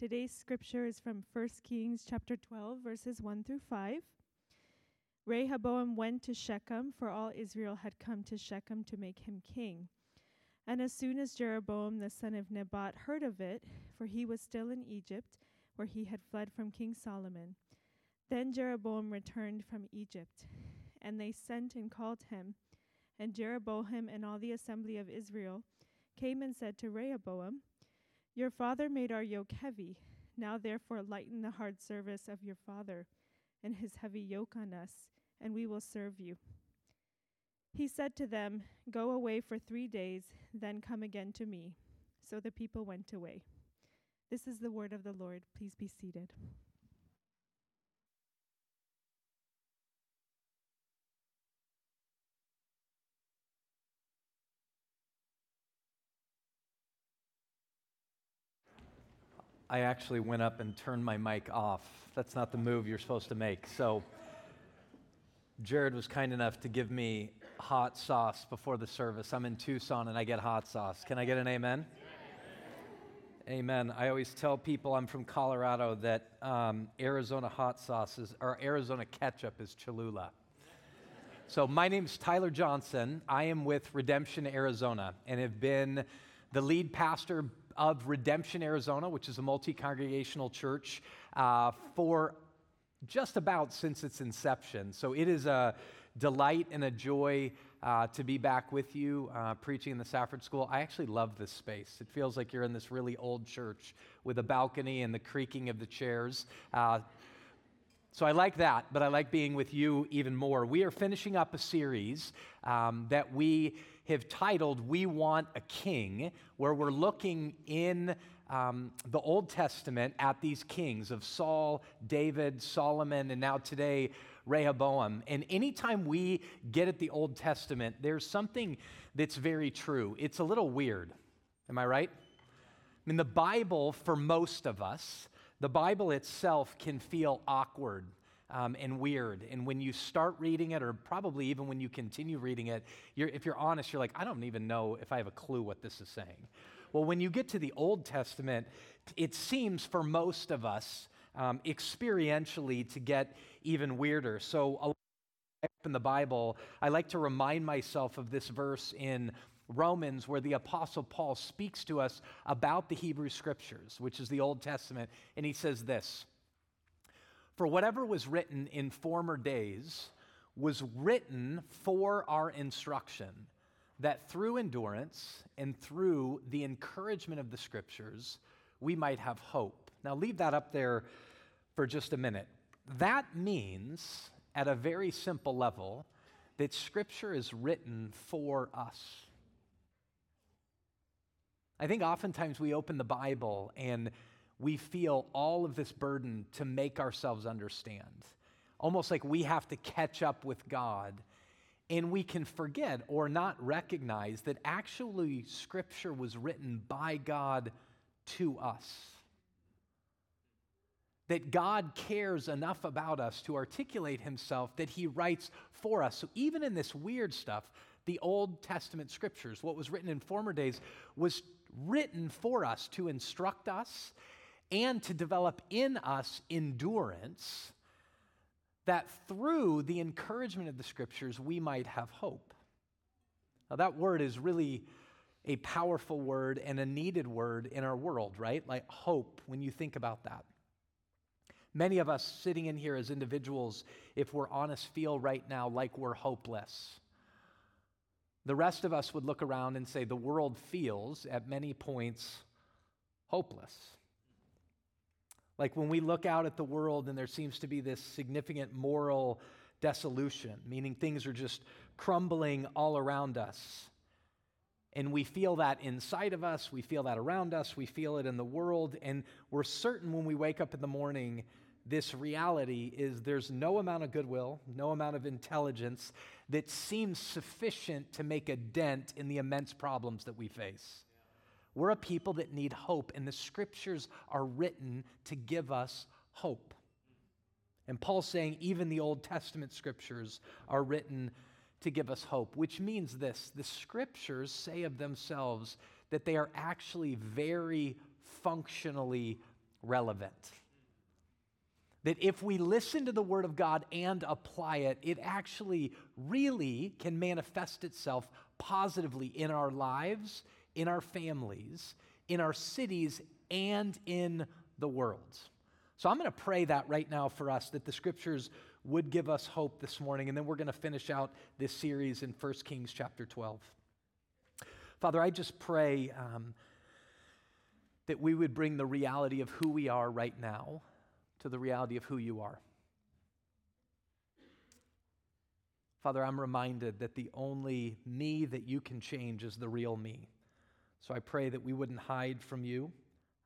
Today's scripture is from 1 Kings chapter 12 verses 1 through 5. Rehoboam went to Shechem, for all Israel had come to Shechem to make him king. And as soon as Jeroboam the son of Nebat heard of it, for he was still in Egypt, where he had fled from King Solomon, then Jeroboam returned from Egypt. And they sent and called him. And Jeroboam and all the assembly of Israel came and said to Rehoboam, Your father made our yoke heavy. Now therefore lighten the hard service of your father and his heavy yoke on us, and we will serve you. He said to them, Go away for three days, then come again to me. So the people went away. This is the word of the Lord. Please be seated. I actually went up and turned my mic off. That's not the move you're supposed to make. So, Jared was kind enough to give me hot sauce before the service. I'm in Tucson and I get hot sauce. Can I get an amen? Amen. I always tell people I'm from Colorado that um, Arizona hot sauce is, or Arizona ketchup is Cholula. So, my name is Tyler Johnson. I am with Redemption Arizona and have been the lead pastor of Redemption Arizona, which is a multi congregational church, uh, for just about since its inception. So it is a delight and a joy uh, to be back with you uh, preaching in the Safford School. I actually love this space. It feels like you're in this really old church with a balcony and the creaking of the chairs. Uh, so I like that, but I like being with you even more. We are finishing up a series um, that we have titled We Want a King, where we're looking in um, the Old Testament at these kings of Saul, David, Solomon, and now today, Rehoboam. And anytime we get at the Old Testament, there's something that's very true. It's a little weird. Am I right? I mean, the Bible, for most of us, the Bible itself can feel awkward um, and weird. And when you start reading it, or probably even when you continue reading it, you're, if you're honest, you're like, I don't even know if I have a clue what this is saying. Well, when you get to the Old Testament, it seems for most of us um, experientially to get even weirder. So, in the Bible, I like to remind myself of this verse in Romans where the Apostle Paul speaks to us about the Hebrew Scriptures, which is the Old Testament, and he says this for whatever was written in former days was written for our instruction, that through endurance and through the encouragement of the scriptures, we might have hope. Now, leave that up there for just a minute. That means, at a very simple level, that scripture is written for us. I think oftentimes we open the Bible and we feel all of this burden to make ourselves understand. Almost like we have to catch up with God. And we can forget or not recognize that actually Scripture was written by God to us. That God cares enough about us to articulate Himself that He writes for us. So even in this weird stuff, the Old Testament Scriptures, what was written in former days, was written for us to instruct us and to develop in us endurance that through the encouragement of the scriptures we might have hope. Now, that word is really a powerful word and a needed word in our world, right? Like hope, when you think about that. Many of us sitting in here as individuals, if we're honest, feel right now like we're hopeless. The rest of us would look around and say the world feels at many points hopeless. Like when we look out at the world and there seems to be this significant moral dissolution, meaning things are just crumbling all around us. And we feel that inside of us, we feel that around us, we feel it in the world, and we're certain when we wake up in the morning, this reality is there's no amount of goodwill, no amount of intelligence that seems sufficient to make a dent in the immense problems that we face. We're a people that need hope, and the scriptures are written to give us hope. And Paul's saying even the Old Testament scriptures are written to give us hope, which means this the scriptures say of themselves that they are actually very functionally relevant. That if we listen to the Word of God and apply it, it actually really can manifest itself positively in our lives, in our families, in our cities, and in the world. So I'm going to pray that right now for us, that the scriptures would give us hope this morning, and then we're going to finish out this series in 1 Kings chapter 12. Father, I just pray um, that we would bring the reality of who we are right now to the reality of who you are. Father, I'm reminded that the only me that you can change is the real me. So I pray that we wouldn't hide from you,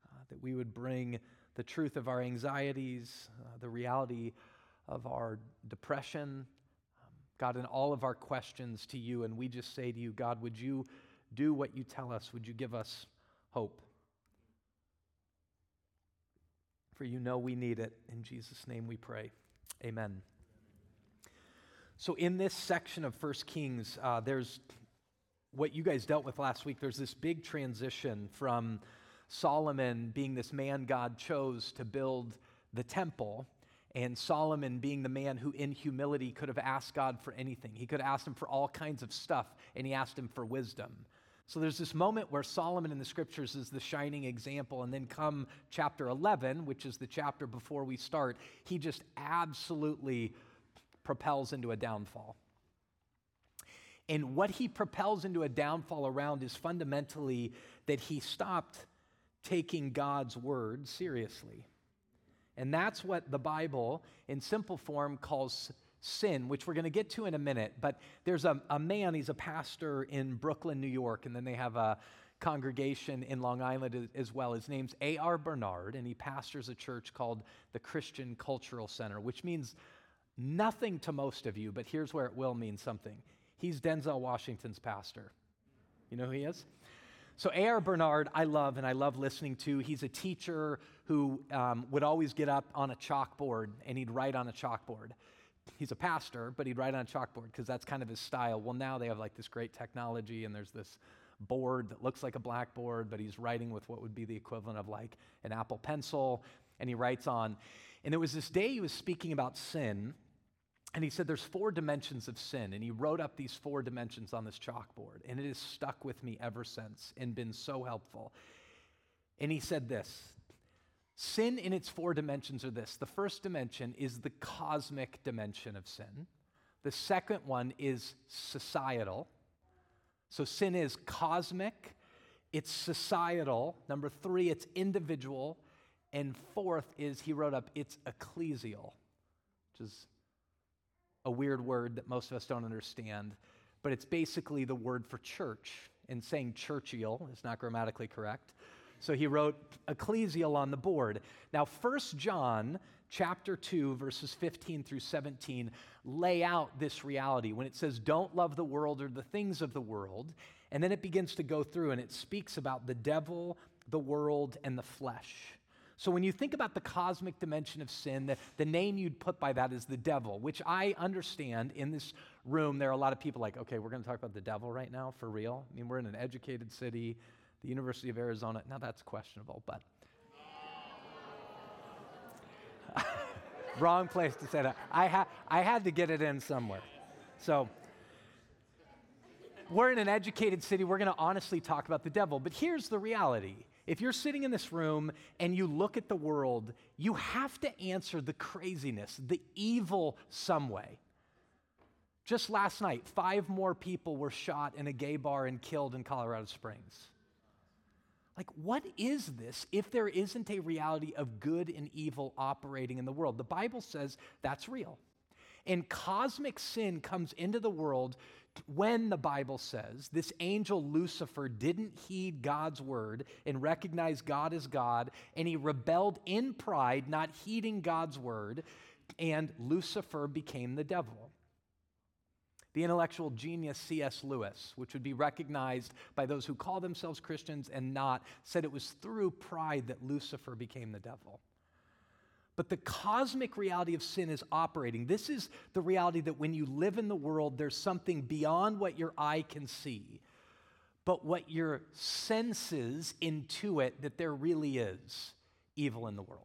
uh, that we would bring the truth of our anxieties, uh, the reality of our depression, um, God, and all of our questions to you. And we just say to you, God, would you do what you tell us? Would you give us hope? for you know we need it. In Jesus' name we pray. Amen. So, in this section of First Kings, uh, there's what you guys dealt with last week. There's this big transition from Solomon being this man God chose to build the temple, and Solomon being the man who, in humility, could have asked God for anything. He could have asked him for all kinds of stuff, and he asked him for wisdom. So there's this moment where Solomon in the scriptures is the shining example, and then come chapter 11, which is the chapter before we start, he just absolutely propels into a downfall. And what he propels into a downfall around is fundamentally that he stopped taking God's word seriously. And that's what the Bible, in simple form, calls sin, which we're going to get to in a minute. But there's a, a man, he's a pastor in Brooklyn, New York, and then they have a congregation in Long Island as well. His name's A.R. Bernard, and he pastors a church called the Christian Cultural Center, which means nothing to most of you, but here's where it will mean something. He's Denzel Washington's pastor. You know who he is? So, A.R. Bernard, I love and I love listening to. He's a teacher who um, would always get up on a chalkboard and he'd write on a chalkboard he's a pastor, but he'd write on a chalkboard because that's kind of his style. Well, now they have like this great technology, and there's this board that looks like a blackboard, but he's writing with what would be the equivalent of like an Apple Pencil, and he writes on. And it was this day he was speaking about sin, and he said there's four dimensions of sin, and he wrote up these four dimensions on this chalkboard, and it has stuck with me ever since and been so helpful. And he said this Sin in its four dimensions are this the first dimension is the cosmic dimension of sin, the second one is societal. So sin is cosmic, it's societal. Number three, it's individual. And fourth is, he wrote up, it's ecclesial, which is a weird word that most of us don't understand, but it's basically the word for church. And saying churchial is not grammatically correct. So he wrote ecclesial on the board. Now, First John chapter 2 verses 15 through 17 lay out this reality when it says don't love the world or the things of the world and then it begins to go through and it speaks about the devil the world and the flesh so when you think about the cosmic dimension of sin the, the name you'd put by that is the devil which i understand in this room there are a lot of people like okay we're going to talk about the devil right now for real i mean we're in an educated city the University of Arizona. Now that's questionable, but. Wrong place to say that. I, ha- I had to get it in somewhere. So, we're in an educated city. We're going to honestly talk about the devil. But here's the reality if you're sitting in this room and you look at the world, you have to answer the craziness, the evil, some way. Just last night, five more people were shot in a gay bar and killed in Colorado Springs. Like, what is this if there isn't a reality of good and evil operating in the world? The Bible says that's real. And cosmic sin comes into the world when the Bible says this angel Lucifer didn't heed God's word and recognize God as God, and he rebelled in pride, not heeding God's word, and Lucifer became the devil the intellectual genius C.S. Lewis, which would be recognized by those who call themselves Christians and not, said it was through pride that Lucifer became the devil. But the cosmic reality of sin is operating. This is the reality that when you live in the world, there's something beyond what your eye can see, but what your senses intuit that there really is evil in the world.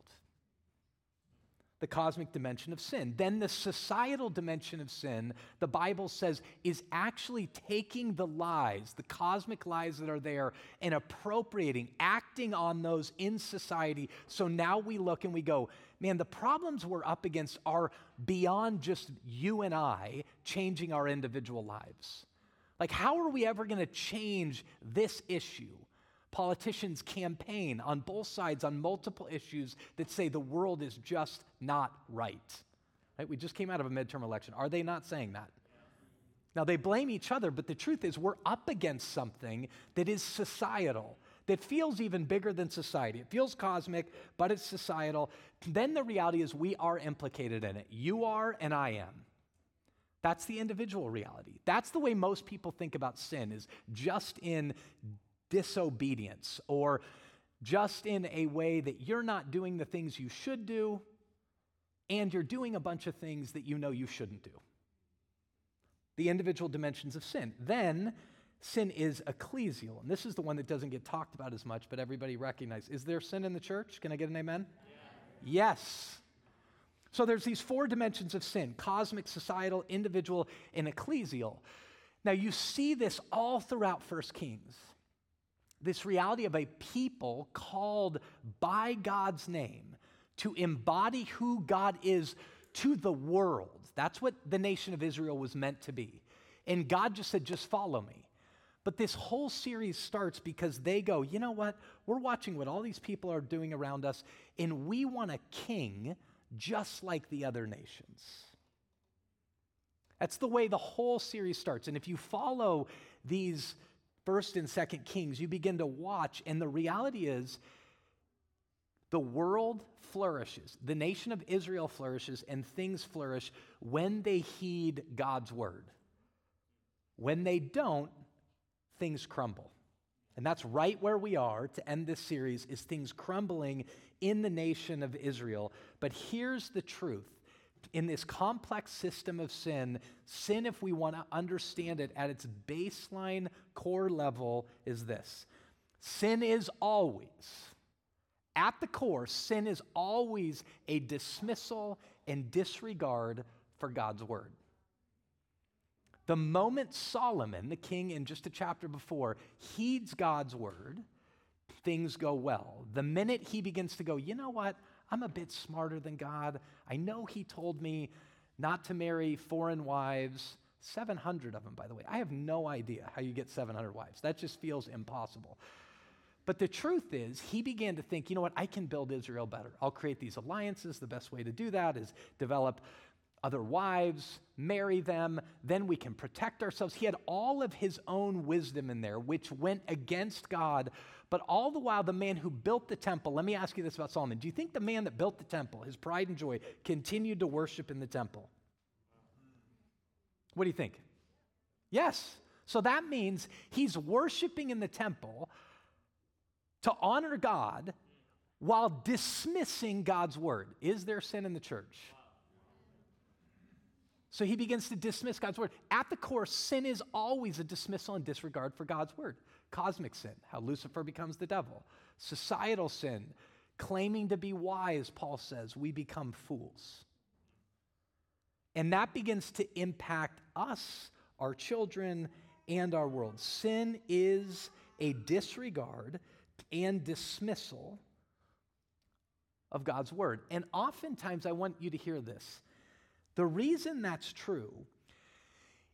The cosmic dimension of sin. Then the societal dimension of sin, the Bible says, is actually taking the lies, the cosmic lies that are there, and appropriating, acting on those in society. So now we look and we go, man, the problems we're up against are beyond just you and I changing our individual lives. Like, how are we ever going to change this issue? Politicians campaign on both sides on multiple issues that say the world is just not right. right. We just came out of a midterm election. Are they not saying that? Now, they blame each other, but the truth is, we're up against something that is societal, that feels even bigger than society. It feels cosmic, but it's societal. Then the reality is, we are implicated in it. You are, and I am. That's the individual reality. That's the way most people think about sin, is just in disobedience or just in a way that you're not doing the things you should do and you're doing a bunch of things that you know you shouldn't do. The individual dimensions of sin. Then, sin is ecclesial. And this is the one that doesn't get talked about as much, but everybody recognizes. Is there sin in the church? Can I get an amen? Yeah. Yes. So there's these four dimensions of sin cosmic, societal, individual, and ecclesial. Now you see this all throughout First Kings. This reality of a people called by God's name to embody who God is to the world. That's what the nation of Israel was meant to be. And God just said, just follow me. But this whole series starts because they go, you know what? We're watching what all these people are doing around us, and we want a king just like the other nations. That's the way the whole series starts. And if you follow these first and second Kings, you begin to watch, and the reality is the world flourishes. The nation of Israel flourishes, and things flourish when they heed God's word. When they don't, things crumble. And that's right where we are to end this series is things crumbling in the nation of Israel. But here's the truth. In this complex system of sin, sin, if we want to understand it at its baseline core level, is this sin is always, at the core, sin is always a dismissal and disregard for God's word. The moment Solomon, the king in just a chapter before, heeds God's word, things go well. The minute he begins to go, you know what? I'm a bit smarter than God. I know he told me not to marry foreign wives, 700 of them, by the way. I have no idea how you get 700 wives. That just feels impossible. But the truth is, he began to think, you know what, I can build Israel better. I'll create these alliances. The best way to do that is develop other wives, marry them, then we can protect ourselves. He had all of his own wisdom in there, which went against God. But all the while, the man who built the temple, let me ask you this about Solomon. Do you think the man that built the temple, his pride and joy, continued to worship in the temple? What do you think? Yes. So that means he's worshiping in the temple to honor God while dismissing God's word. Is there sin in the church? So he begins to dismiss God's word. At the core, sin is always a dismissal and disregard for God's word. Cosmic sin, how Lucifer becomes the devil. Societal sin, claiming to be wise, Paul says, we become fools. And that begins to impact us, our children, and our world. Sin is a disregard and dismissal of God's word. And oftentimes, I want you to hear this the reason that's true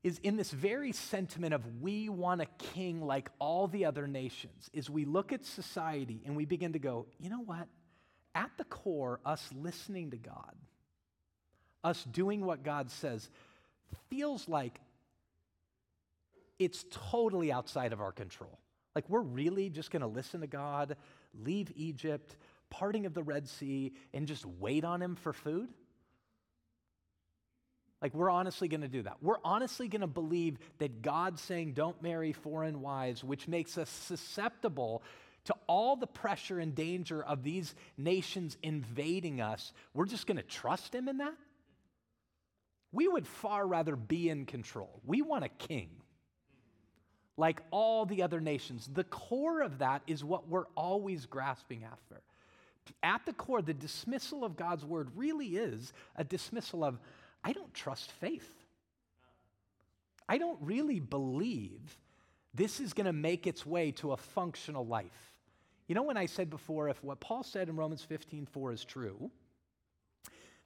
is in this very sentiment of we want a king like all the other nations, is we look at society and we begin to go, you know what? At the core, us listening to God, us doing what God says, feels like it's totally outside of our control. Like we're really just going to listen to God, leave Egypt, parting of the Red Sea, and just wait on Him for food? Like, we're honestly going to do that. We're honestly going to believe that God's saying, don't marry foreign wives, which makes us susceptible to all the pressure and danger of these nations invading us. We're just going to trust Him in that? We would far rather be in control. We want a king like all the other nations. The core of that is what we're always grasping after. At the core, the dismissal of God's word really is a dismissal of, I don't trust faith. I don't really believe this is going to make its way to a functional life. You know, when I said before, if what Paul said in Romans 15 4 is true,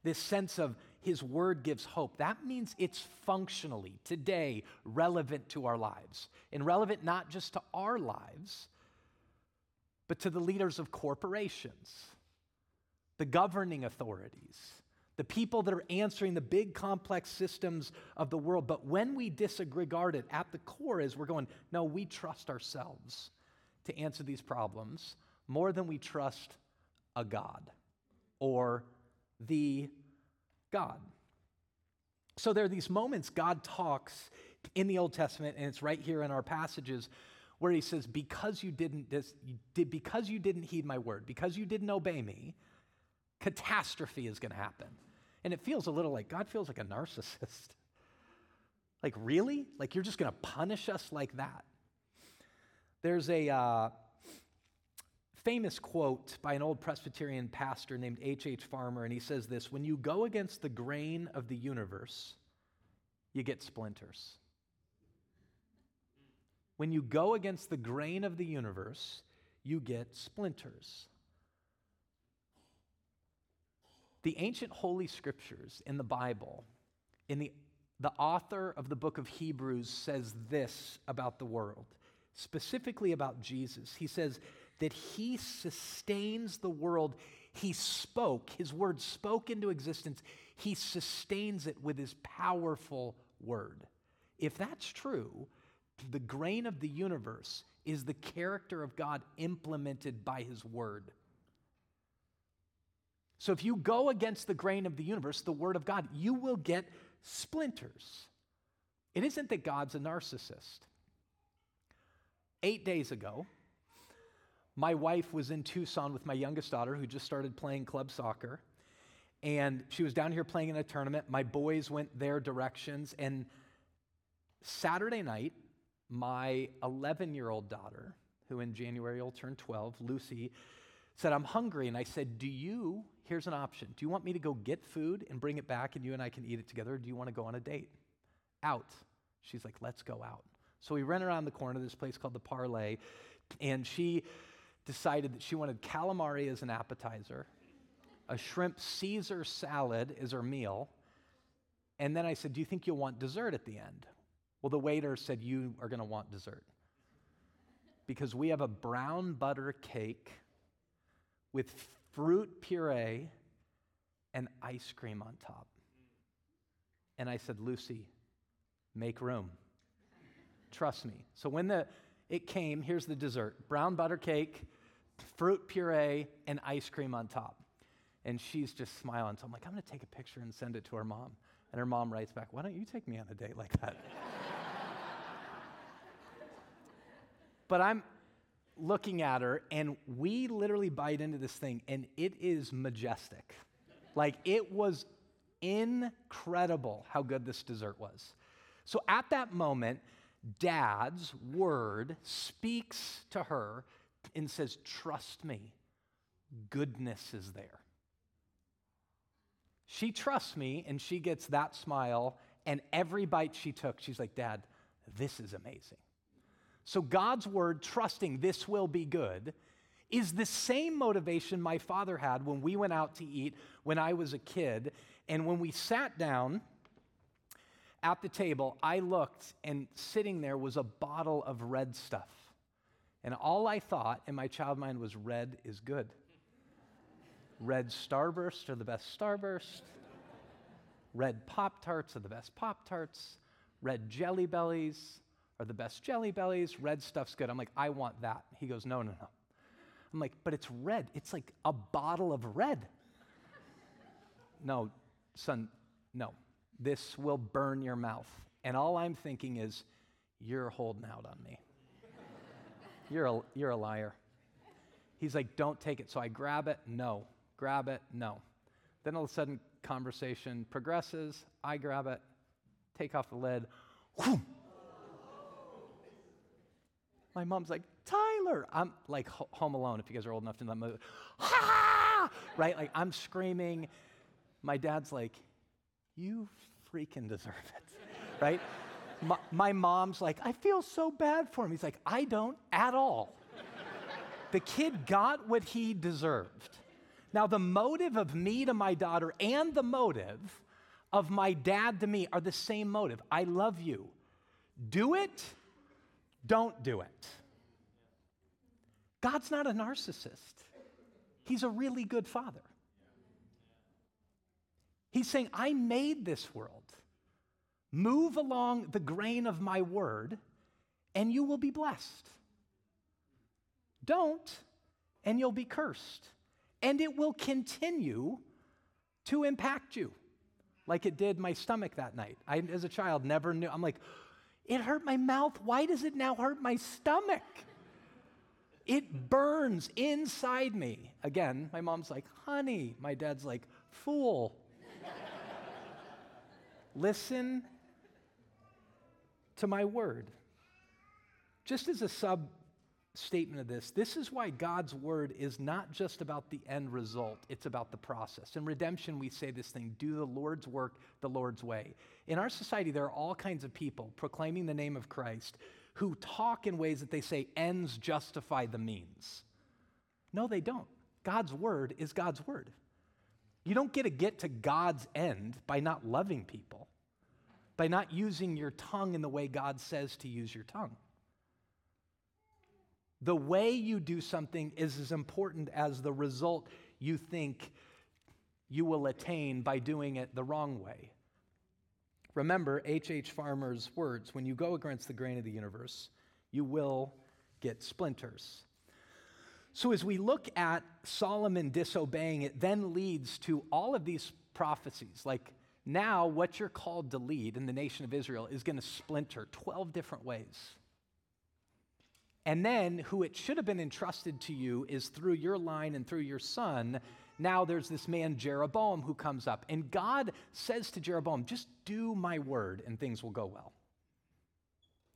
this sense of his word gives hope, that means it's functionally, today, relevant to our lives. And relevant not just to our lives, but to the leaders of corporations, the governing authorities, the people that are answering the big complex systems of the world. But when we disregard it, at the core is we're going, no, we trust ourselves to answer these problems more than we trust a God or the God. So there are these moments God talks in the Old Testament, and it's right here in our passages where he says, Because you didn't, this, you did, because you didn't heed my word, because you didn't obey me, catastrophe is going to happen. And it feels a little like God feels like a narcissist. Like, really? Like, you're just going to punish us like that? There's a uh, famous quote by an old Presbyterian pastor named H.H. H. Farmer, and he says this When you go against the grain of the universe, you get splinters. When you go against the grain of the universe, you get splinters. The ancient Holy Scriptures in the Bible, in the, the author of the book of Hebrews says this about the world specifically about Jesus. He says that he sustains the world. He spoke, his word spoke into existence. He sustains it with his powerful word. If that's true, the grain of the universe is the character of God implemented by his word. So if you go against the grain of the universe, the word of God, you will get splinters. It isn't that God's a narcissist. Eight days ago, my wife was in Tucson with my youngest daughter who just started playing club soccer. And she was down here playing in a tournament. My boys went their directions. And Saturday night, my 11 year old daughter, who in January will turn 12, Lucy, said, I'm hungry. And I said, Do you, here's an option. Do you want me to go get food and bring it back and you and I can eat it together? Or do you want to go on a date? Out. She's like, Let's go out. So we ran around the corner to this place called the Parlay, and she decided that she wanted calamari as an appetizer, a shrimp Caesar salad as her meal, and then I said, Do you think you'll want dessert at the end? Well, the waiter said, You are going to want dessert. Because we have a brown butter cake with fruit puree and ice cream on top. And I said, Lucy, make room. Trust me. So when the it came, here's the dessert: brown butter cake, fruit puree, and ice cream on top. And she's just smiling. So I'm like, I'm going to take a picture and send it to her mom. And her mom writes back, Why don't you take me on a date like that? but I'm looking at her, and we literally bite into this thing, and it is majestic. Like, it was incredible how good this dessert was. So at that moment, dad's word speaks to her and says, Trust me, goodness is there. She trusts me and she gets that smile, and every bite she took, she's like, Dad, this is amazing. So God's word, trusting this will be good, is the same motivation my father had when we went out to eat when I was a kid. And when we sat down, at the table, I looked, and sitting there was a bottle of red stuff. And all I thought in my child mind was red is good. Red Starburst are the best Starburst. Red Pop Tarts are the best Pop Tarts. Red Jelly Bellies are the best Jelly Bellies. Red stuff's good. I'm like, I want that. He goes, No, no, no. I'm like, But it's red. It's like a bottle of red. no, son, no this will burn your mouth. And all I'm thinking is, you're holding out on me. you're, a, you're a liar. He's like, don't take it. So I grab it, no. Grab it, no. Then all of a sudden, conversation progresses. I grab it, take off the lid. My mom's like, Tyler. I'm like Home Alone, if you guys are old enough to know that movie. Ha! right? Like I'm screaming. My dad's like, you freaking deserve it, right? my, my mom's like, I feel so bad for him. He's like, I don't at all. the kid got what he deserved. Now, the motive of me to my daughter and the motive of my dad to me are the same motive. I love you. Do it, don't do it. God's not a narcissist, He's a really good father. He's saying, I made this world. Move along the grain of my word, and you will be blessed. Don't, and you'll be cursed. And it will continue to impact you like it did my stomach that night. I, as a child, never knew. I'm like, it hurt my mouth. Why does it now hurt my stomach? It burns inside me. Again, my mom's like, honey. My dad's like, fool. Listen to my word. Just as a sub statement of this, this is why God's word is not just about the end result, it's about the process. In redemption, we say this thing do the Lord's work the Lord's way. In our society, there are all kinds of people proclaiming the name of Christ who talk in ways that they say ends justify the means. No, they don't. God's word is God's word. You don't get to get to God's end by not loving people by not using your tongue in the way God says to use your tongue. The way you do something is as important as the result you think you will attain by doing it the wrong way. Remember H.H. H. Farmer's words when you go against the grain of the universe, you will get splinters. So, as we look at Solomon disobeying, it then leads to all of these prophecies, like now, what you're called to lead in the nation of Israel is going to splinter 12 different ways. And then, who it should have been entrusted to you is through your line and through your son. Now there's this man, Jeroboam, who comes up. And God says to Jeroboam, just do my word and things will go well.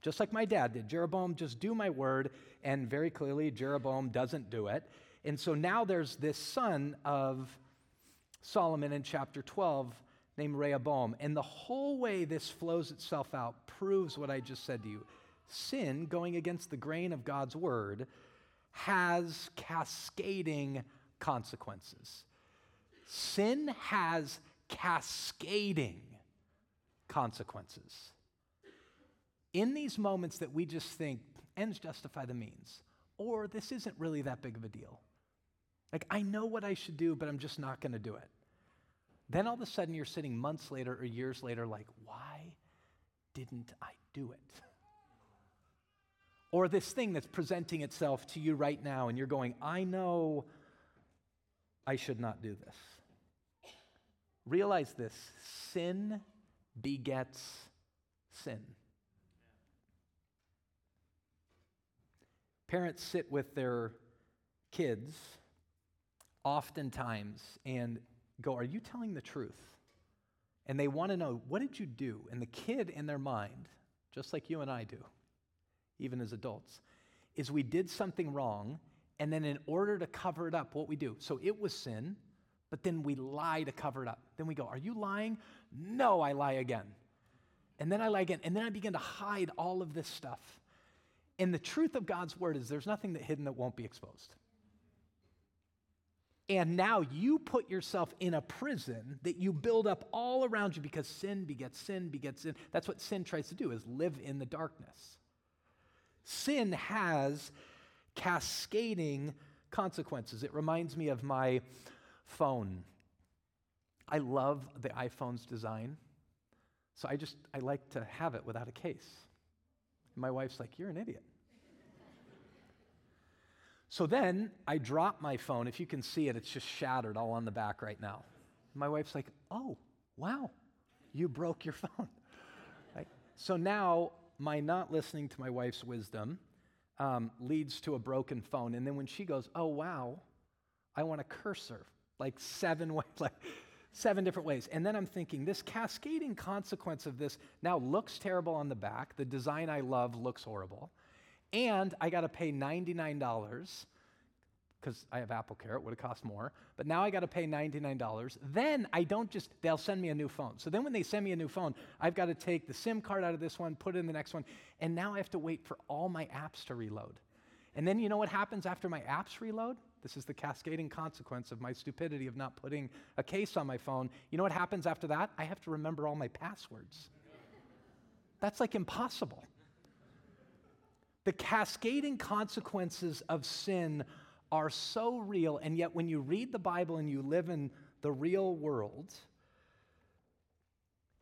Just like my dad did. Jeroboam, just do my word. And very clearly, Jeroboam doesn't do it. And so now there's this son of Solomon in chapter 12 named Rehoboam. And the whole way this flows itself out proves what I just said to you. Sin, going against the grain of God's word, has cascading consequences. Sin has cascading consequences. In these moments that we just think, ends justify the means, or this isn't really that big of a deal. Like, I know what I should do, but I'm just not going to do it. Then all of a sudden you're sitting months later or years later, like, why didn't I do it? Or this thing that's presenting itself to you right now, and you're going, I know I should not do this. Realize this sin begets sin. Parents sit with their kids oftentimes and go, Are you telling the truth? And they want to know, What did you do? And the kid in their mind, just like you and I do, even as adults, is we did something wrong, and then in order to cover it up, what we do. So it was sin, but then we lie to cover it up. Then we go, Are you lying? No, I lie again. And then I lie again. And then I begin to hide all of this stuff. And the truth of God's word is there's nothing that hidden that won't be exposed. And now you put yourself in a prison that you build up all around you because sin begets sin begets sin. That's what sin tries to do is live in the darkness. Sin has cascading consequences. It reminds me of my phone. I love the iPhone's design. So I just I like to have it without a case. my wife's like, "You're an idiot." So then I drop my phone. If you can see it, it's just shattered all on the back right now. My wife's like, oh, wow, you broke your phone. right? So now my not listening to my wife's wisdom um, leads to a broken phone. And then when she goes, oh, wow, I want to curse her like seven ways, like seven different ways. And then I'm thinking, this cascading consequence of this now looks terrible on the back. The design I love looks horrible and I got to pay $99 because I have Apple Care. It would have cost more. But now I got to pay $99. Then I don't just, they'll send me a new phone. So then when they send me a new phone, I've got to take the SIM card out of this one, put it in the next one. And now I have to wait for all my apps to reload. And then you know what happens after my apps reload? This is the cascading consequence of my stupidity of not putting a case on my phone. You know what happens after that? I have to remember all my passwords. That's like impossible. The cascading consequences of sin are so real, and yet when you read the Bible and you live in the real world,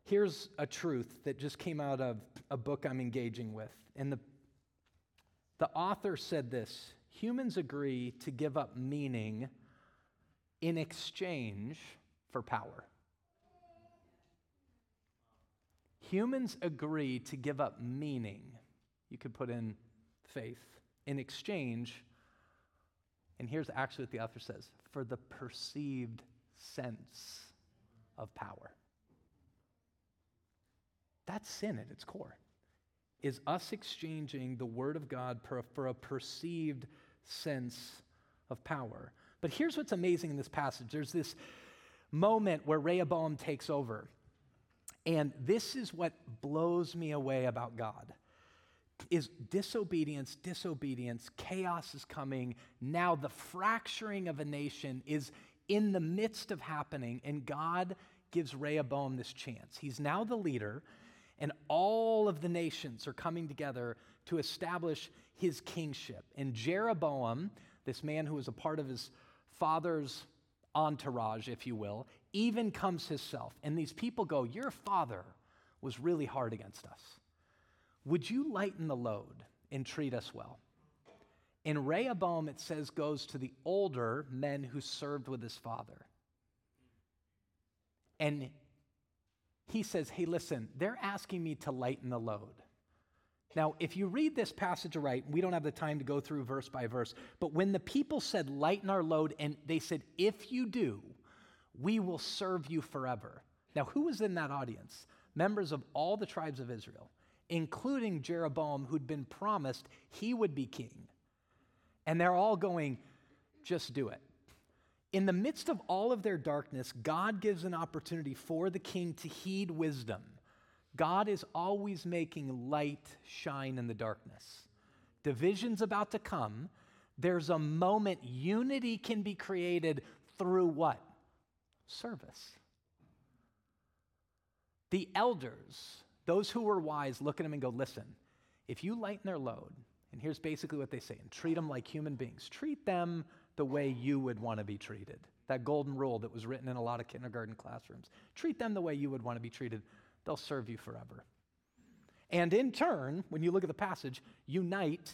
here's a truth that just came out of a book I'm engaging with. And the, the author said this humans agree to give up meaning in exchange for power. Humans agree to give up meaning, you could put in faith, in exchange and here's actually what the author says for the perceived sense of power. That's sin at its core, is us exchanging the Word of God for, for a perceived sense of power. But here's what's amazing in this passage there's this moment where Rehoboam takes over. And this is what blows me away about God is disobedience, disobedience, chaos is coming. Now the fracturing of a nation is in the midst of happening, and God gives Rehoboam this chance. He's now the leader, and all of the nations are coming together to establish his kingship. And Jeroboam, this man who was a part of his father's entourage, if you will, even comes himself. And these people go, Your father was really hard against us. Would you lighten the load and treat us well? In Rehoboam, it says, goes to the older men who served with his father. And he says, Hey, listen, they're asking me to lighten the load. Now, if you read this passage right, we don't have the time to go through verse by verse, but when the people said, Lighten our load, and they said, If you do, we will serve you forever. Now, who was in that audience? Members of all the tribes of Israel including Jeroboam, who'd been promised he would be king. And they're all going, just do it. In the midst of all of their darkness, God gives an opportunity for the king to heed wisdom. God is always making light shine in the darkness. Division's about to come. There's a moment unity can be created through what? Service. The elders those who were wise look at him and go, listen, if you lighten their load, and here's basically what they say, and treat them like human beings, treat them the way you would want to be treated. That golden rule that was written in a lot of kindergarten classrooms. Treat them the way you would want to be treated. They'll serve you forever. And in turn, when you look at the passage, unite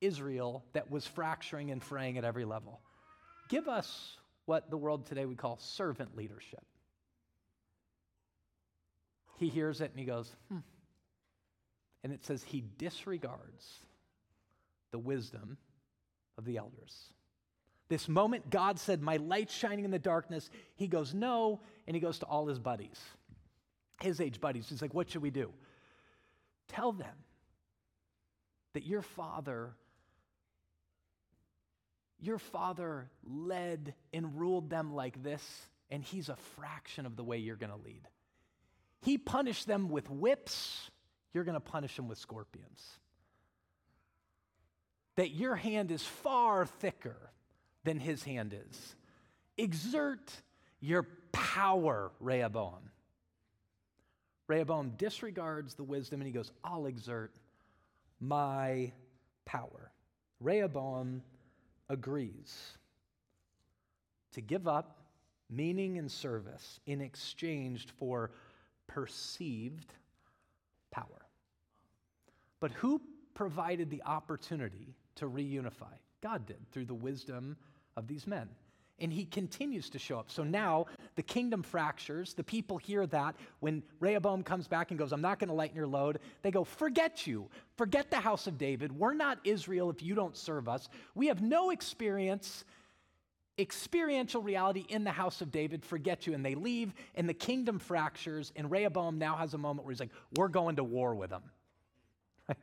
Israel that was fracturing and fraying at every level. Give us what the world today would call servant leadership he hears it and he goes, hmm. And it says he disregards the wisdom of the elders. This moment, God said, My light's shining in the darkness. He goes, No. And he goes to all his buddies, his age buddies. He's like, What should we do? Tell them that your father your father led and ruled them like this, and he's a fraction of the way you're going to lead. He punished them with whips, you're going to punish them with scorpions. That your hand is far thicker than his hand is. Exert your power, Rehoboam. Rehoboam disregards the wisdom and he goes, I'll exert my power. Rehoboam agrees to give up meaning and service in exchange for perceived power. But who provided the opportunity to reunify? God did through the wisdom of these men. And he continues to show up. So now the kingdom fractures. The people hear that. When Rehoboam comes back and goes, I'm not going to lighten your load, they go, Forget you. Forget the house of David. We're not Israel if you don't serve us. We have no experience experiential reality in the house of David, forget you, and they leave, and the kingdom fractures, and Rehoboam now has a moment where he's like, We're going to war with them.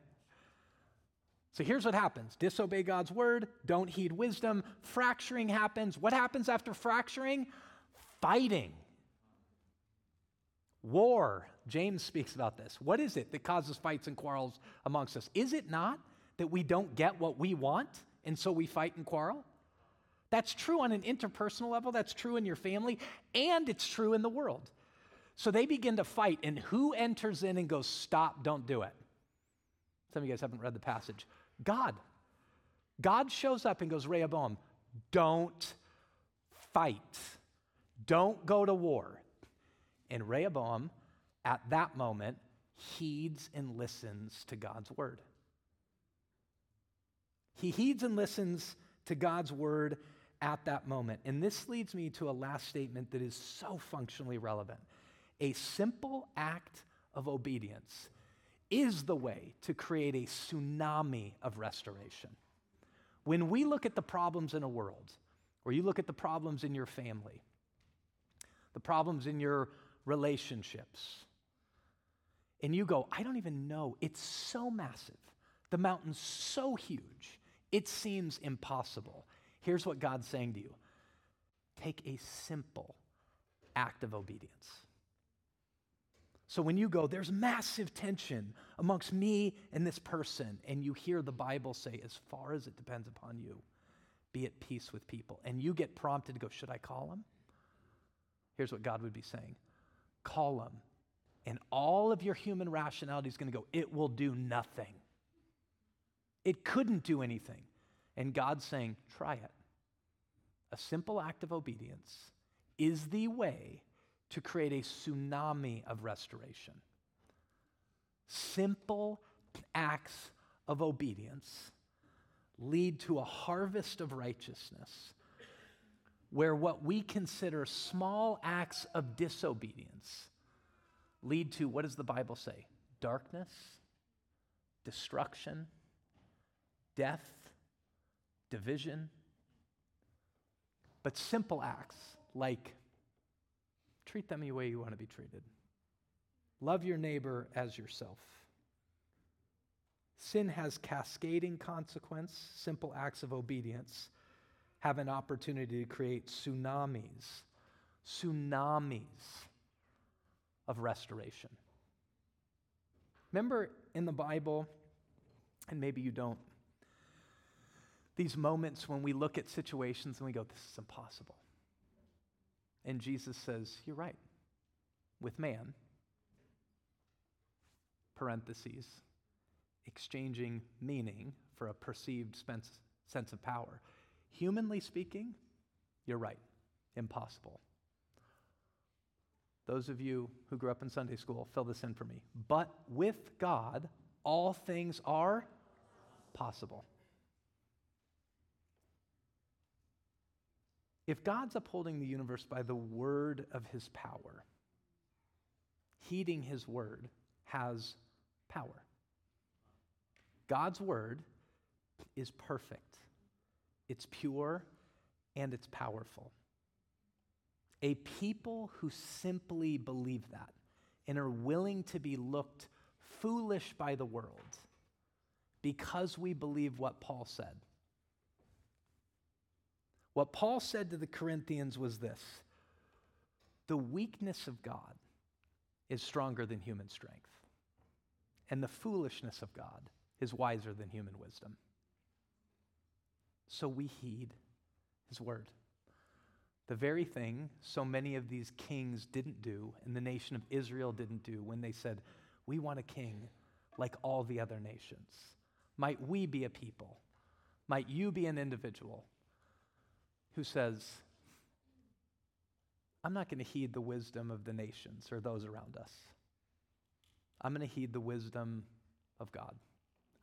So here's what happens disobey God's word, don't heed wisdom, fracturing happens. What happens after fracturing? Fighting. War. James speaks about this. What is it that causes fights and quarrels amongst us? Is it not that we don't get what we want and so we fight and quarrel? That's true on an interpersonal level, that's true in your family, and it's true in the world. So they begin to fight, and who enters in and goes, Stop, don't do it? Some of you guys haven't read the passage. God. God shows up and goes, Rehoboam, don't fight. Don't go to war. And Rehoboam, at that moment, heeds and listens to God's word. He heeds and listens to God's word at that moment. And this leads me to a last statement that is so functionally relevant. A simple act of obedience is the way to create a tsunami of restoration. When we look at the problems in a world, or you look at the problems in your family, the problems in your relationships, and you go, I don't even know, it's so massive, the mountain's so huge, it seems impossible. Here's what God's saying to you take a simple act of obedience. So when you go, there's massive tension amongst me and this person, and you hear the Bible say, as far as it depends upon you, be at peace with people, and you get prompted to go, should I call him? Here's what God would be saying call him. And all of your human rationality is going to go, it will do nothing. It couldn't do anything. And God's saying, try it. A simple act of obedience is the way to create a tsunami of restoration. Simple acts of obedience lead to a harvest of righteousness where what we consider small acts of disobedience lead to what does the Bible say? Darkness, destruction, death, division. But simple acts like treat them the way you want to be treated, love your neighbor as yourself. Sin has cascading consequence, simple acts of obedience have an opportunity to create tsunamis, tsunamis of restoration. Remember in the Bible, and maybe you don't, these moments when we look at situations and we go, this is impossible. And Jesus says, You're right. With man, parentheses, exchanging meaning for a perceived sense of power. Humanly speaking, you're right. Impossible. Those of you who grew up in Sunday school, fill this in for me. But with God, all things are possible. If God's upholding the universe by the word of his power, heeding his word has power. God's word is perfect, it's pure, and it's powerful. A people who simply believe that and are willing to be looked foolish by the world because we believe what Paul said what Paul said to the Corinthians was this the weakness of God is stronger than human strength, and the foolishness of God is wiser than human wisdom. So we heed his word. The very thing so many of these kings didn't do, and the nation of Israel didn't do when they said, We want a king like all the other nations. Might we be a people? Might you be an individual who says, I'm not going to heed the wisdom of the nations or those around us. I'm going to heed the wisdom of God.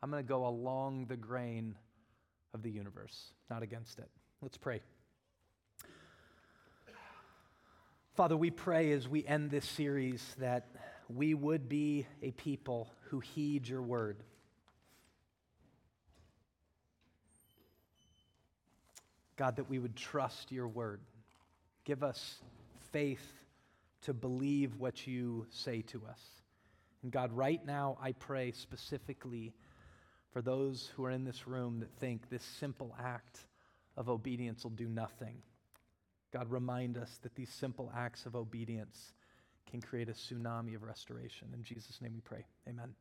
I'm going to go along the grain of the universe, not against it. Let's pray. Father, we pray as we end this series that we would be a people who heed your word. God, that we would trust your word. Give us faith to believe what you say to us. And God, right now, I pray specifically For those who are in this room that think this simple act of obedience will do nothing, God, remind us that these simple acts of obedience can create a tsunami of restoration. In Jesus' name we pray. Amen.